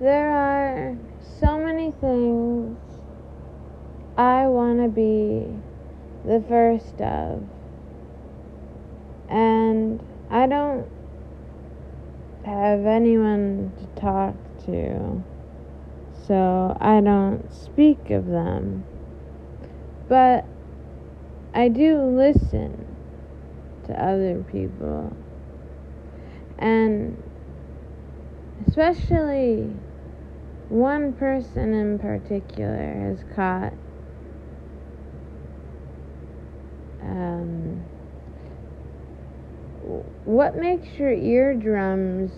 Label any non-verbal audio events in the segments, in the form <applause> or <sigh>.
There are so many things I want to be the first of. And I don't have anyone to talk to, so I don't speak of them. But I do listen to other people. And especially one person in particular has caught um, what makes your eardrums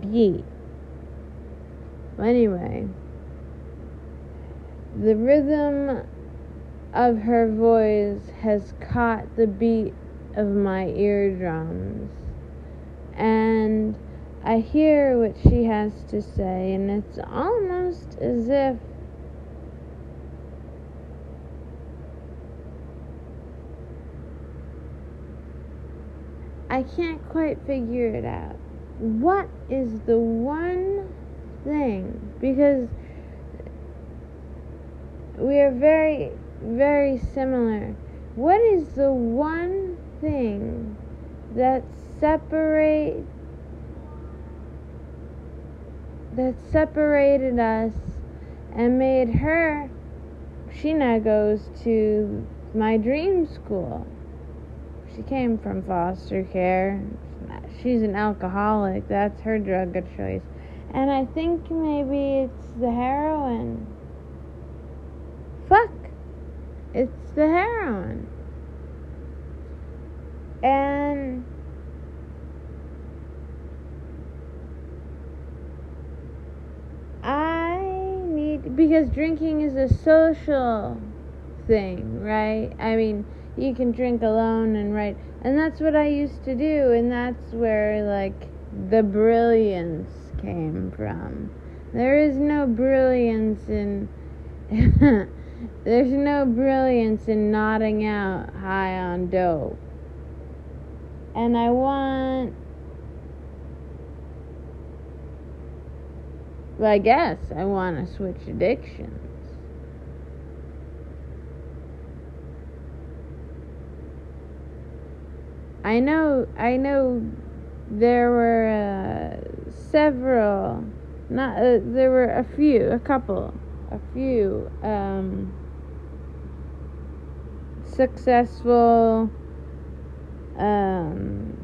beat? Anyway, the rhythm of her voice has caught the beat of my eardrums. And I hear what she has to say, and it's almost as if I can't quite figure it out. What is the one thing? Because we are very, very similar. What is the one thing that separates that separated us and made her she now goes to my dream school. She came from foster care. She's an alcoholic. That's her drug of choice. And i think maybe it's the heroin. Fuck. It's the heroin. And I need because drinking is a social thing, right? I mean, you can drink alone and write, and that's what I used to do, and that's where like the brilliance came from. There is no brilliance in <laughs> there's no brilliance in nodding out high on dope. And I want Well, I guess I want to switch addictions. I know, I know there were uh, several, not, uh, there were a few, a couple, a few, um, successful, um,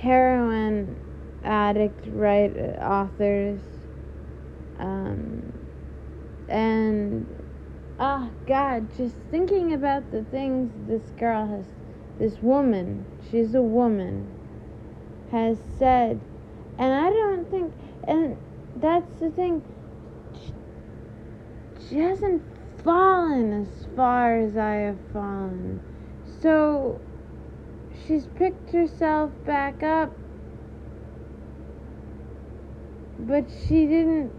heroin addict write authors um, and oh god just thinking about the things this girl has this woman she's a woman has said. And i don't think and that's the thing she, she hasn't fallen as far as i have fallen. So she's picked herself back up but she didn't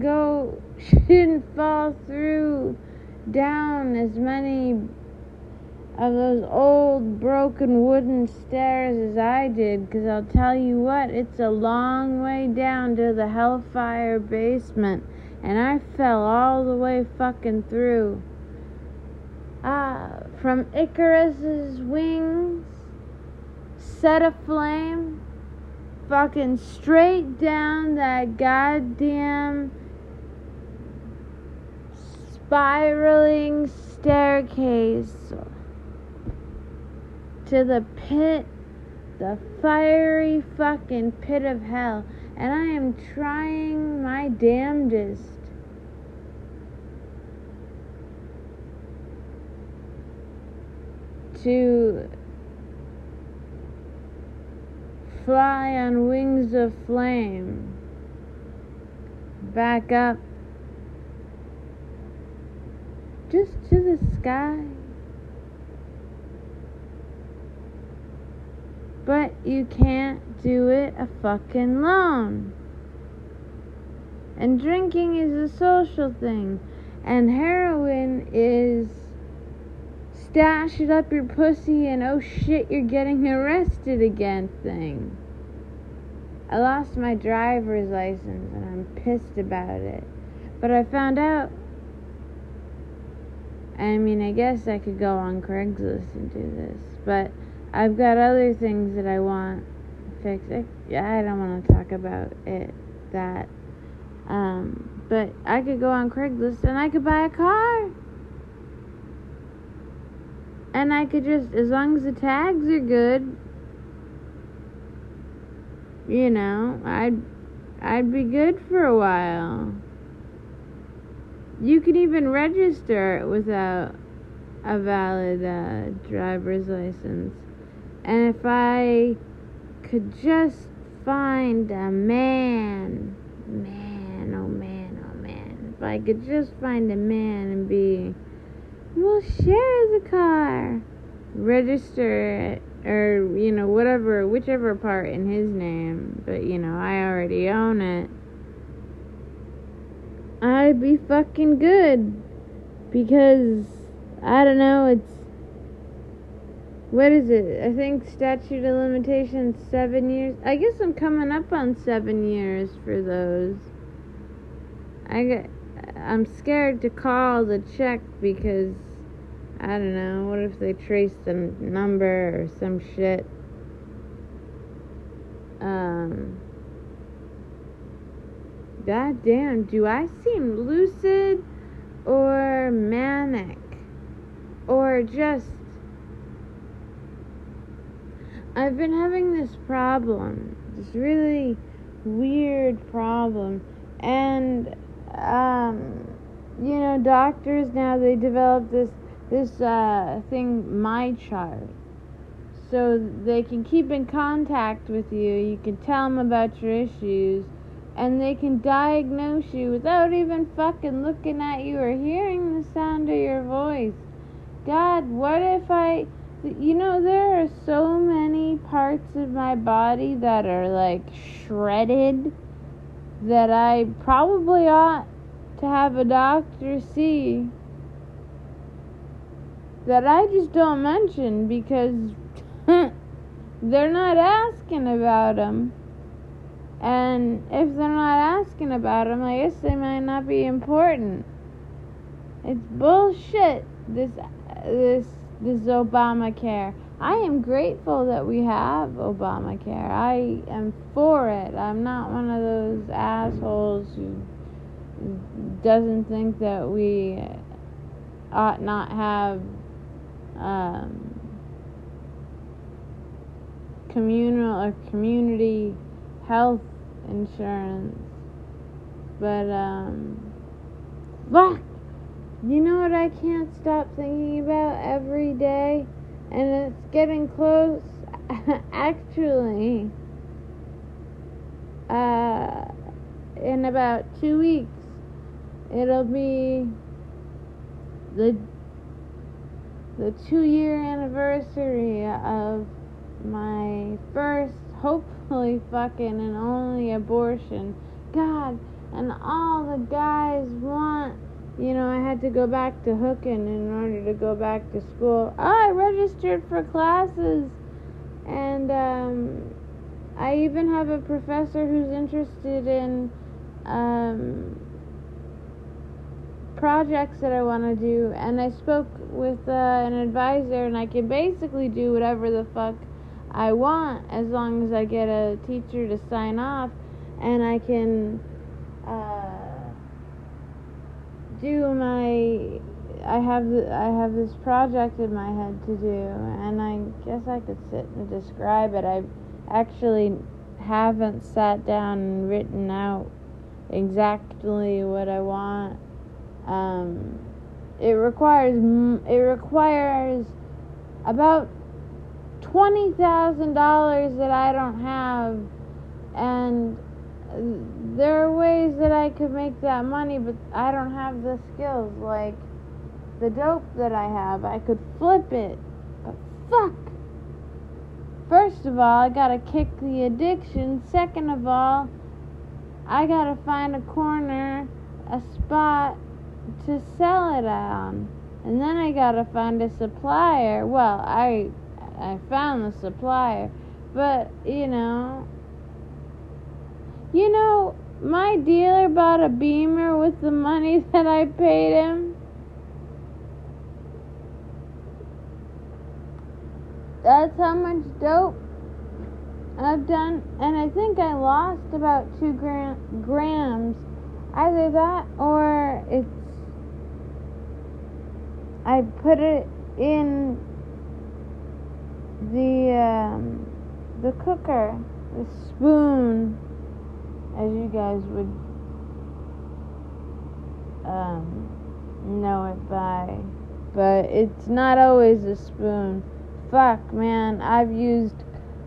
go <laughs> she didn't fall through down as many of those old broken wooden stairs as I did because I'll tell you what it's a long way down to the hellfire basement and I fell all the way fucking through. Ah from Icarus's wings set aflame fucking straight down that goddamn spiraling staircase to the pit, the fiery fucking pit of hell. And I am trying my damnedest to fly on wings of flame. Back up just to the sky. But you can't do it a fucking alone. And drinking is a social thing. And heroin is stash it up your pussy and oh shit, you're getting arrested again thing. I lost my driver's license and I'm pissed about it. But I found out. I mean, I guess I could go on Craigslist and do this, but I've got other things that I want fixed. I, I don't want to talk about it that. Um, but I could go on Craigslist and I could buy a car. And I could just, as long as the tags are good, you know, I'd I'd be good for a while. You can even register it without a valid uh, driver's license. And if I could just find a man, man, oh man, oh man, if I could just find a man and be, we'll share the car, register it, or you know whatever whichever part in his name but you know i already own it. I'd be fucking good because i don't know it's what is it? I think statute of limitations seven years. I guess i'm coming up on seven years for those. I get i'm scared to call the check because I don't know. What if they trace the number or some shit? Um. God damn, do I seem lucid or manic? Or just. I've been having this problem, this really weird problem, and, um, you know, doctors now, they develop this this uh, thing, MyChart. So they can keep in contact with you. You can tell them about your issues, and they can diagnose you without even fucking looking at you or hearing the sound of your voice. God, what if I. You know, there are so many parts of my body that are like shredded that I probably ought to have a doctor see that I just don't mention because <laughs> they're not asking about them. And if they're not asking about them, I guess they might not be important. It's bullshit. This this this Obamacare. I am grateful that we have Obamacare. I am for it. I'm not one of those assholes who doesn't think that we ought not have um, communal or community health insurance. But um, fuck. You know what I can't stop thinking about every day, and it's getting close. <laughs> Actually, uh, in about two weeks, it'll be the the two year anniversary of my first, hopefully fucking and only abortion. God, and all the guys want. You know, I had to go back to hooking in order to go back to school. Oh, I registered for classes, and um, I even have a professor who's interested in um, projects that I want to do, and I spoke with uh, an advisor, and I can basically do whatever the fuck I want as long as I get a teacher to sign off, and I can uh, do my. I have the, I have this project in my head to do, and I guess I could sit and describe it. I actually haven't sat down and written out exactly what I want um, it requires it requires about twenty thousand dollars that I don't have, and there are ways that I could make that money, but I don't have the skills. Like the dope that I have, I could flip it, but fuck. First of all, I gotta kick the addiction. Second of all, I gotta find a corner, a spot to sell it on. And then I gotta find a supplier. Well, I I found the supplier, but you know, You know, my dealer bought a beamer with the money <laughs> that I paid him. That's how much dope I've done, and I think I lost about two gram- grams. Either that or it's. I put it in the um, the cooker, the spoon, as you guys would um, know it by, but it's not always a spoon. Fuck, man, I've used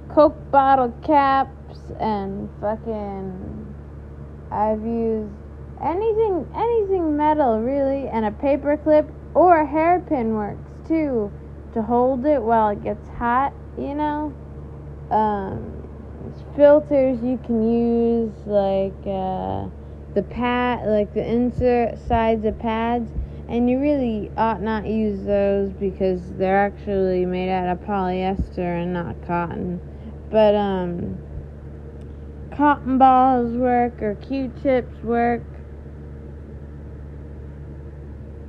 Coke bottle caps and fucking. I've used anything, anything metal really, and a paper clip or a hairpin works too to hold it while it gets hot. You know, um, filters you can use like uh, the pad, like the insert sides of pads and you really ought not use those because they're actually made out of polyester and not cotton. But um cotton balls work or Q-tips work.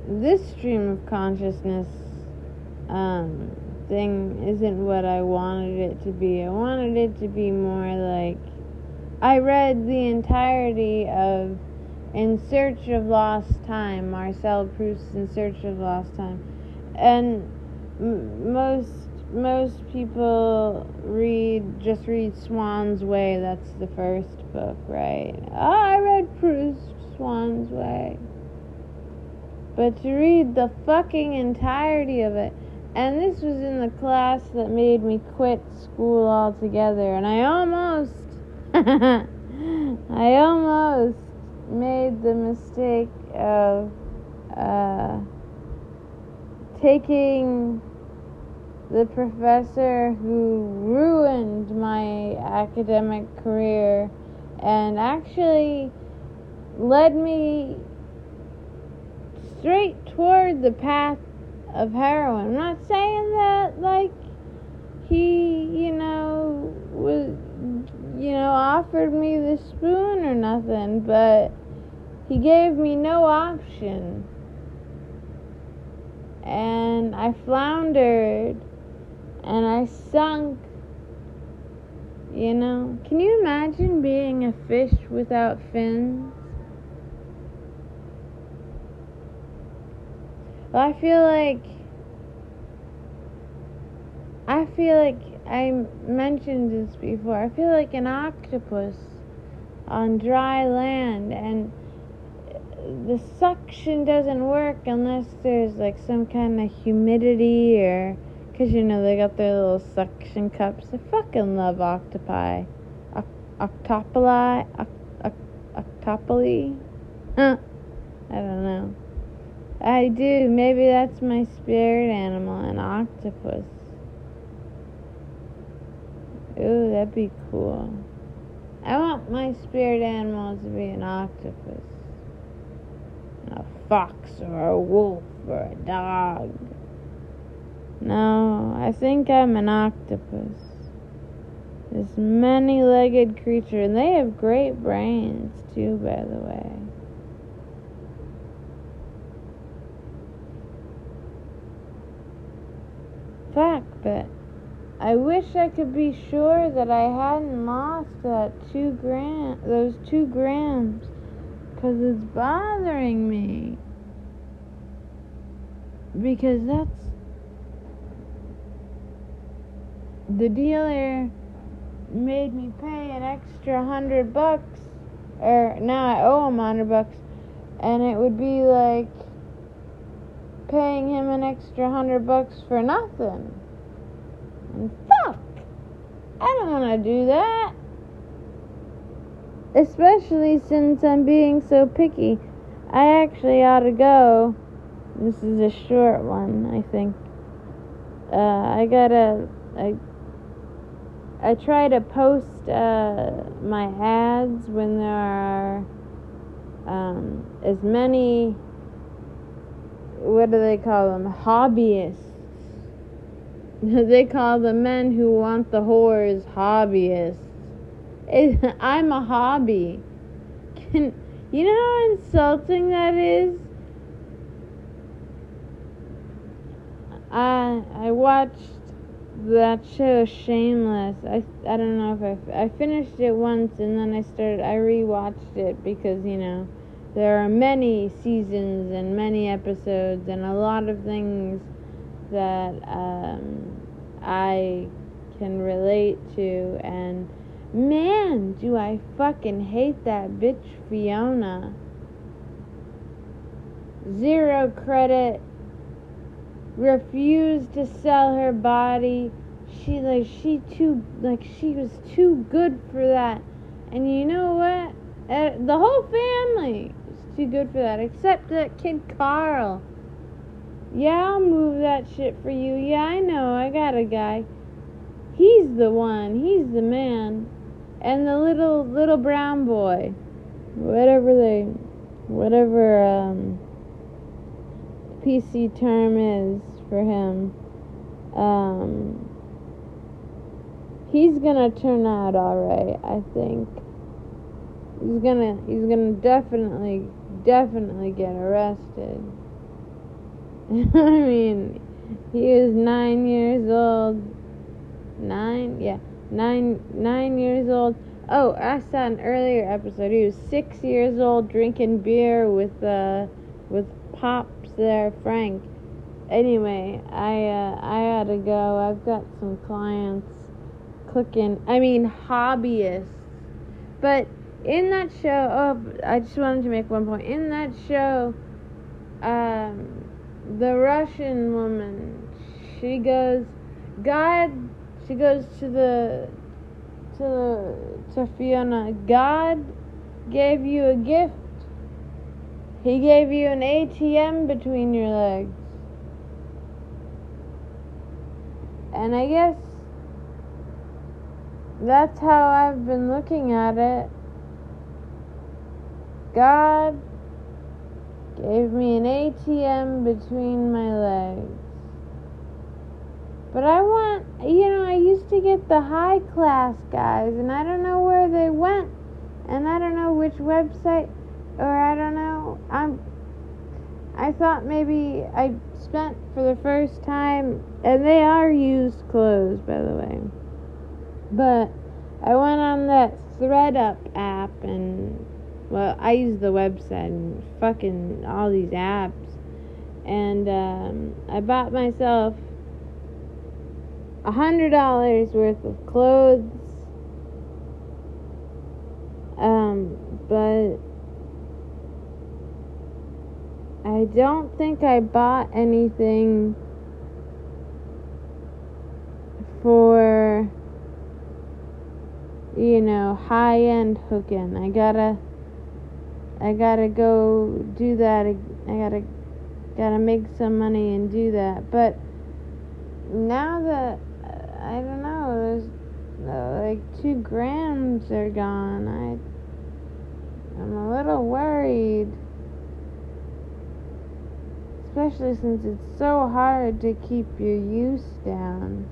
This stream of consciousness um thing isn't what I wanted it to be. I wanted it to be more like I read the entirety of In Search of Lost Time, Marcel Proust's In Search of Lost Time. And m- most most people read just read Swann's Way. That's the first book, right? Oh, I read Proust, Swann's Way. But to read the fucking entirety of it, and this was in the class that made me quit school altogether, and I almost, <laughs> I almost made the mistake of uh, taking the professor who ruined my academic career and actually led me straight toward the path of heroin. I'm not saying that like he, you know, was you know, offered me the spoon or nothing, but he gave me no option. And I floundered and I sunk. You know, can you imagine being a fish without fins? I feel like I feel like I mentioned this before. I feel like an octopus on dry land, and the suction doesn't work unless there's like some kind of humidity or because you know they got their little suction cups. I fucking love octopi. octopoli? octopoli? Huh. I don't know. I do. Maybe that's my spirit animal, an octopus. Ooh, that'd be cool. I want my spirit animal to be an octopus. A fox or a wolf or a dog. No, I think I'm an octopus. This many legged creature, and they have great brains too, by the way. Fact, but I wish I could be sure that I hadn't lost that two gram, those two grams, because it's bothering me. Because that's the dealer made me pay an extra hundred bucks, or now I owe him a hundred bucks, and it would be like paying him an extra hundred bucks for nothing. And fuck! I don't want to do that. Especially since I'm being so picky. I actually ought to go. This is a short one, I think. Uh, I gotta. I, I try to post uh, my ads when there are um, as many. What do they call them? Hobbyists <laughs> they call the men who want the whores hobbyists. It, <laughs> I'm a hobby. Can you know how insulting that is? I I watched that show Shameless. I I don't know if I I finished it once and then I started I rewatched it because you know there are many seasons and many episodes and a lot of things that um, I can relate to and man do I fucking hate that bitch Fiona. Zero credit. Refused to sell her body. She like she too like she was too good for that. And you know what? Uh, the whole family too good for that except that kid Carl. Yeah I'll move that shit for you. Yeah I know I got a guy. He's the one he's the man. And the little little brown boy. Whatever they whatever um PC term is for him. Um, he's gonna turn out alright, I think. He's gonna he's gonna definitely definitely get arrested. <laughs> I mean, he is nine years old. Nine, yeah, nine nine years old. Oh, I saw an earlier episode. He was six years old, drinking beer with uh with pops there, Frank. Anyway, I uh, I gotta go. I've got some clients cooking. I mean hobbyists. But in that show, oh, I just wanted to make one point. In that show, um, the Russian woman, she goes, God, she goes to the to the to Fiona. God gave you a gift. He gave you an ATM between your legs. And I guess that's how I've been looking at it. God gave me an ATM between my legs. But I want, you know, I used to get the high class guys, and I don't know where they went, and I don't know which website, or I don't know. I'm, I thought maybe I spent for the first time, and they are used clothes, by the way. But I went on that ThredUp app, and well, I use the website and fucking all these apps, and um, I bought myself a hundred dollars worth of clothes. Um, but I don't think I bought anything for you know high end hooking. I gotta I gotta go do that. I gotta gotta make some money and do that. But now that I don't know, there's uh, like two grams are gone. I I'm a little worried especially since it's so hard to keep your use down.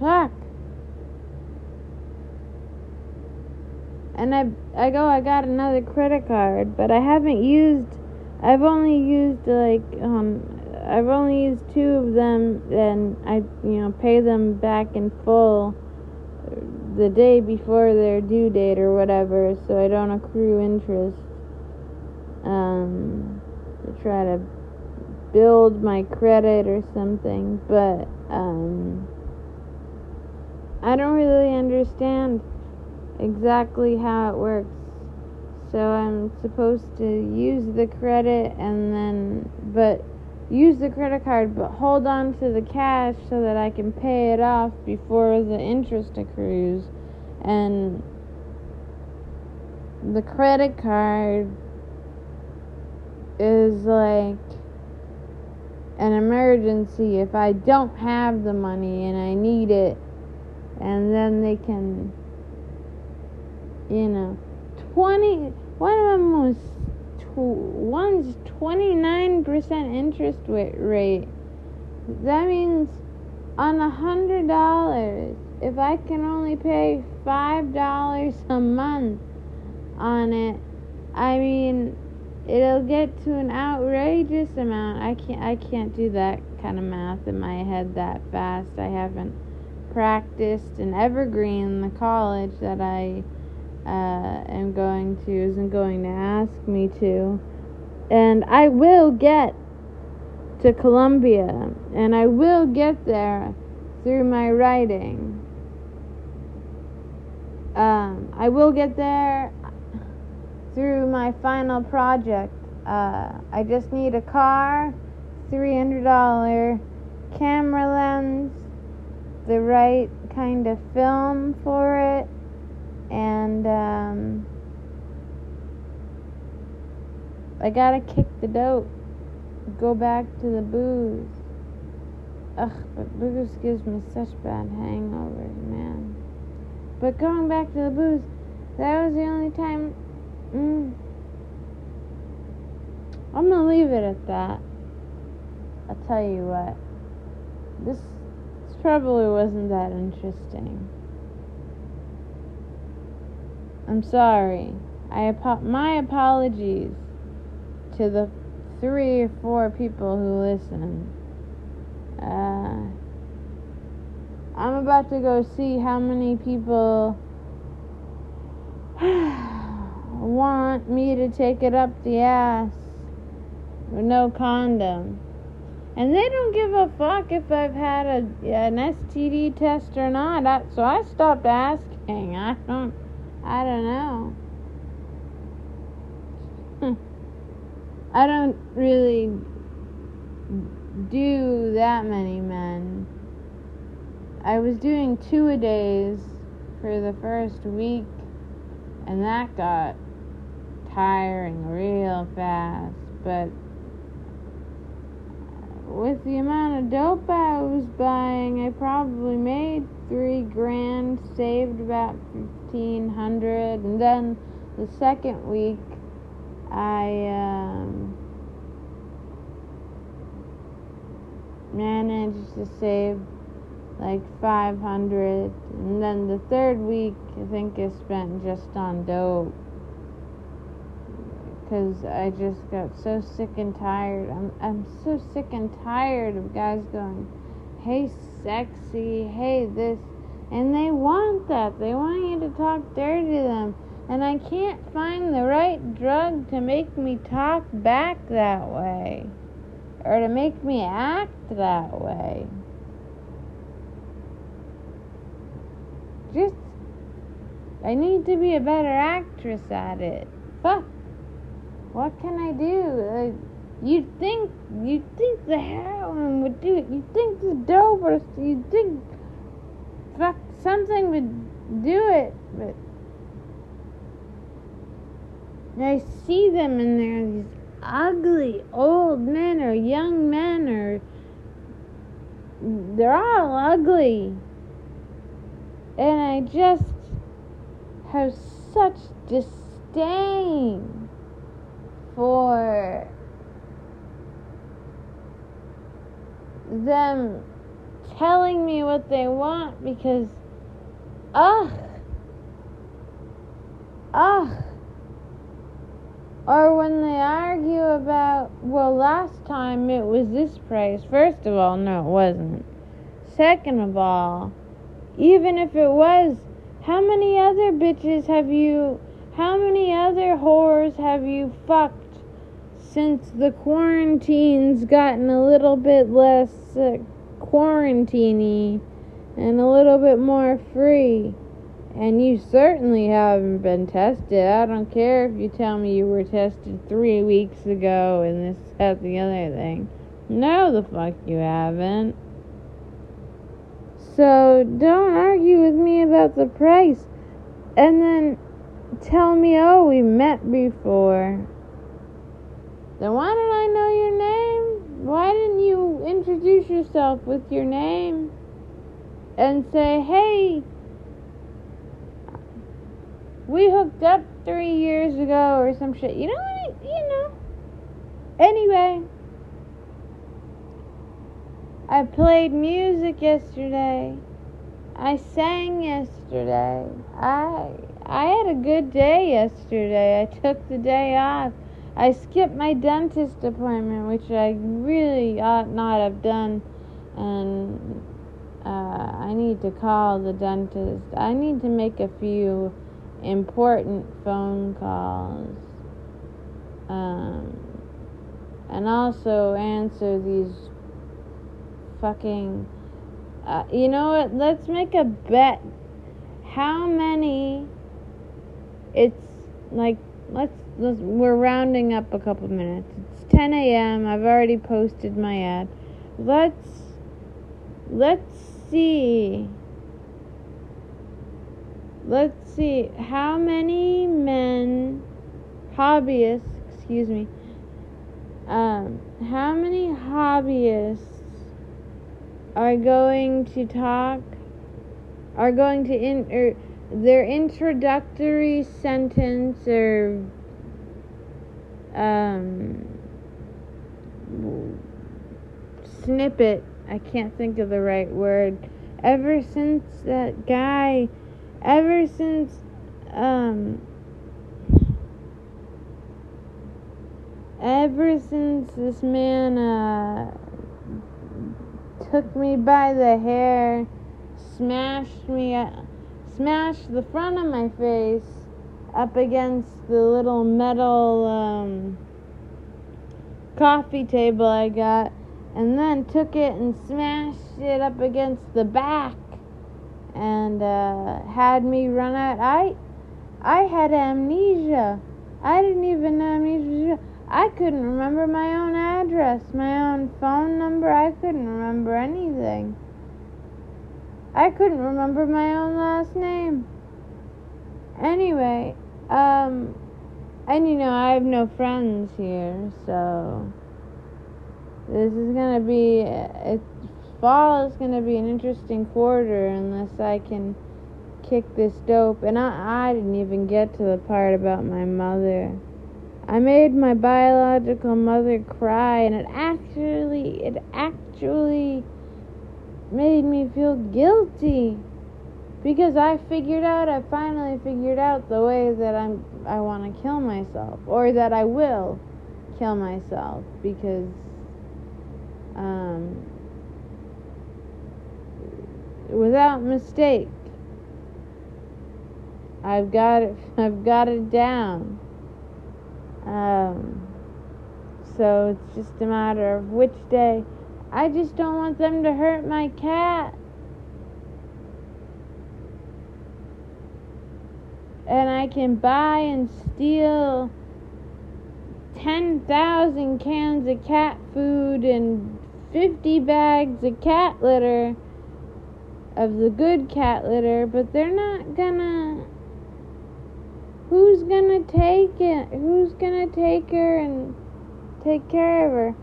Fuck. And I I go I got another credit card, but I haven't used I've only used like um I've only used two of them and I you know pay them back in full the day before their due date or whatever so I don't accrue interest. Um, to try to build my credit or something, but um, I don't really understand exactly how it works. So I'm supposed to use the credit and then, but use the credit card, but hold on to the cash so that I can pay it off before the interest accrues. And the credit card is like an emergency if I don't have the money and I need it, and then they can, you know, 20, one of them was, tw- one's 29% interest rate. That means on a hundred dollars if I can only pay five dollars a month on it, I mean it'll get to an outrageous amount. I can't I can't do that kind of math in my head that fast. I haven't practiced in Evergreen, the college that I uh, am going to isn't going to ask me to. And I will get to Columbia, and I will get there through my writing. Um, I will get there through my final project. Uh, I just need a car, $300 camera lens, the right kind of film for it, and um, I gotta kick the dope, go back to the booze. Ugh, but booze gives me such bad hangovers, man. But going back to the booze, that was the only time. Mm, I'm gonna leave it at that. I'll tell you what. This, this probably wasn't that interesting. I'm sorry. I apo- my apologies to the three or four people who listen. Uh, I'm about to go see how many people <sighs> want me to take it up the ass with no condom. And they don't give a fuck if I've had a, an STD test or not. I, so I stopped asking. I don't, I don't know. Hmm. I don't really do that many men. I was doing two a days for the first week, and that got tiring real fast. But with the amount of dope I was buying, I probably made three grand, saved about fifteen hundred, and then the second week I um, managed to save like 500 and then the third week I think I spent just on dope. Because I just got so sick and tired. I'm, I'm so sick and tired of guys going hey sexy hey this and they want that they want you to talk dirty to them and I can't find the right drug to make me talk back that way or to make me act that way. Just, I need to be a better actress at it. Fuck. What can I do? You'd think, you'd think the heroin would do it. You'd think the dope or you'd think, fuck, something would do it, but I see them and they're these ugly old men or young men or they're all ugly. And I just have such disdain for them telling me what they want because ugh ugh or when they argue about, well, last time it was this price. First of all, no, it wasn't. Second of all, even if it was, how many other bitches have you, how many other whores have you fucked since the quarantine's gotten a little bit less uh, quarantiney and a little bit more free? And you certainly haven't been tested. I don't care if you tell me you were tested three weeks ago and this, that, the other thing. No, the fuck you haven't. So don't argue with me about the price and then tell me, oh, we met before. Then why did I know your name? Why didn't you introduce yourself with your name and say, hey, we hooked up three years ago or some shit. You know what? You know. Anyway. I played music yesterday. I sang yesterday. I I had a good day yesterday. I took the day off. I skipped my dentist appointment, which I really ought not have done, and uh, I need to call the dentist. I need to make a few important phone calls. Um, and also answer these fucking. Uh, you know what? Let's make a bet. How many? It's like let's, let's we're rounding up a couple minutes. It's 10 a.m. I've already posted my ad. Let's let's see. Let's see how many men hobbyists, excuse me, um, how many hobbyists are going to talk, are going to in, er, their introductory sentence or um, snippet, I can't think of the right word, ever since that guy, ever since um, ever since this man uh, took me by the hair, smashed me, uh, smashed the front of my face up against the little metal um, coffee table I got, and then took it and smashed it up against the back, and uh, had me run out. I, I had amnesia. I didn't even have amnesia. I couldn't remember my own address, my own phone number. I couldn't remember anything. I couldn't remember my own last name. Anyway, um, and you know, I have no friends here, so this is gonna be, it, fall is gonna be an interesting quarter unless I can kick this dope. And I, I didn't even get to the part about my mother. I made my biological mother cry, and it actually, it actually made me feel guilty because I figured out, I finally figured out the way that I'm, I want to kill myself, or that I will kill myself because, um, without mistake, I've got it, <laughs> I've got it down. Um, so it's just a matter of which day. I just don't want them to hurt my cat. And I can buy and steal 10,000 cans of cat food and 50 bags of cat litter, of the good cat litter, but they're not gonna who's gonna take it? Who's gonna take her and take care of her?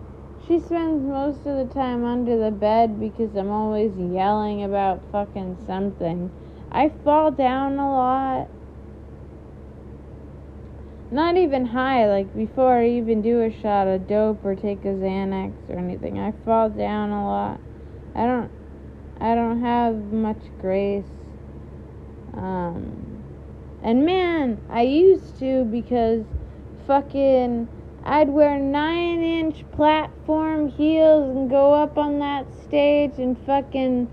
She spends most of the time under the bed because I'm always yelling about fucking something. I fall down a lot. Not even high, like before I even do a shot of dope or take a Xanax or anything. I fall down a lot. I don't I don't have much grace. Um and man, I used to because fucking I'd wear nine inch platform heels and go up on that stage and fucking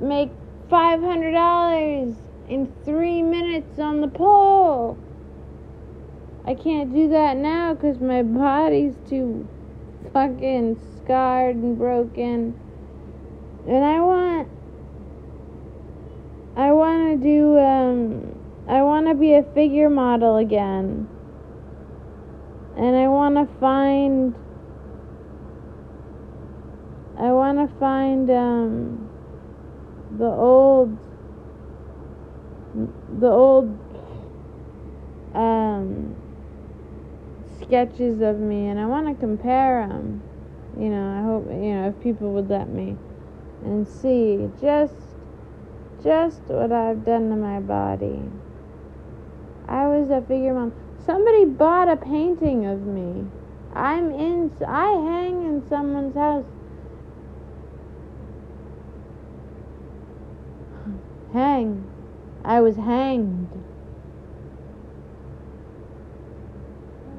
make five hundred dollars in three minutes on the pole. I can't do that now because my body's too fucking scarred and broken. And I want I want to do, um, I want to be a figure model again. And I want to find, I want to find, um, the old, the old, um, sketches of me, and I want to compare them. You know, I hope you know if people would let me and see just just what I've done to my body. I was a figure mom. Somebody bought a painting of me. I'm in. I hang in someone's house. Hang. I was hanged.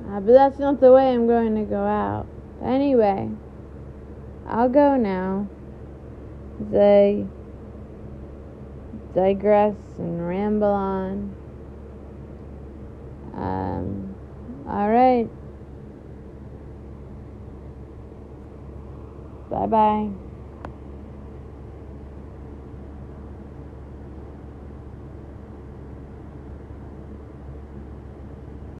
Uh, but that's not the way I'm going to go out. Anyway, I'll go now. They digress and ramble on. Um, all right. Bye bye.